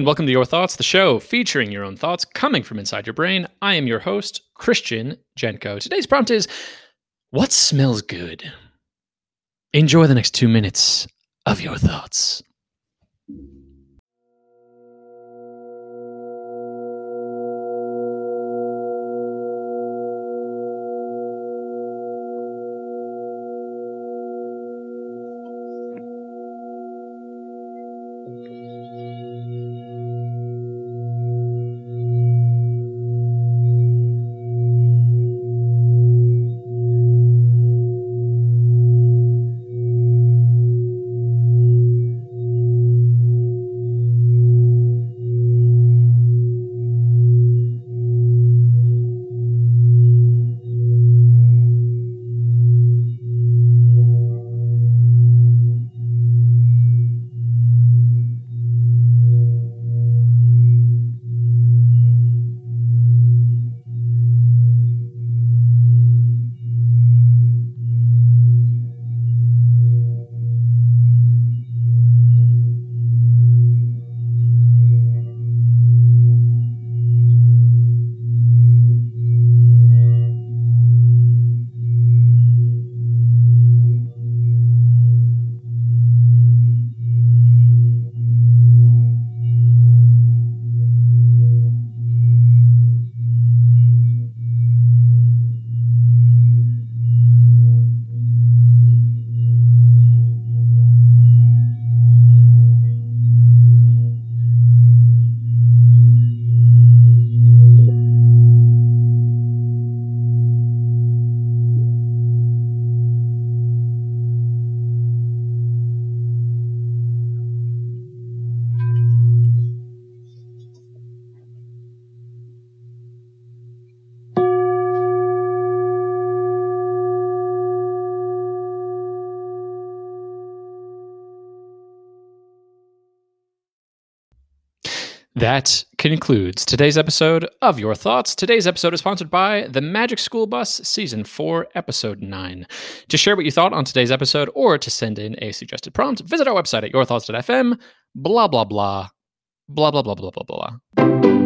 and welcome to Your Thoughts, the show featuring your own thoughts coming from inside your brain. I am your host, Christian Jenko. Today's prompt is What smells good? Enjoy the next two minutes of your thoughts. That concludes today's episode of Your Thoughts. Today's episode is sponsored by the Magic School Bus Season 4, Episode 9. To share what you thought on today's episode or to send in a suggested prompt, visit our website at yourthoughts.fm. Blah, blah, blah. Blah, blah, blah, blah, blah, blah.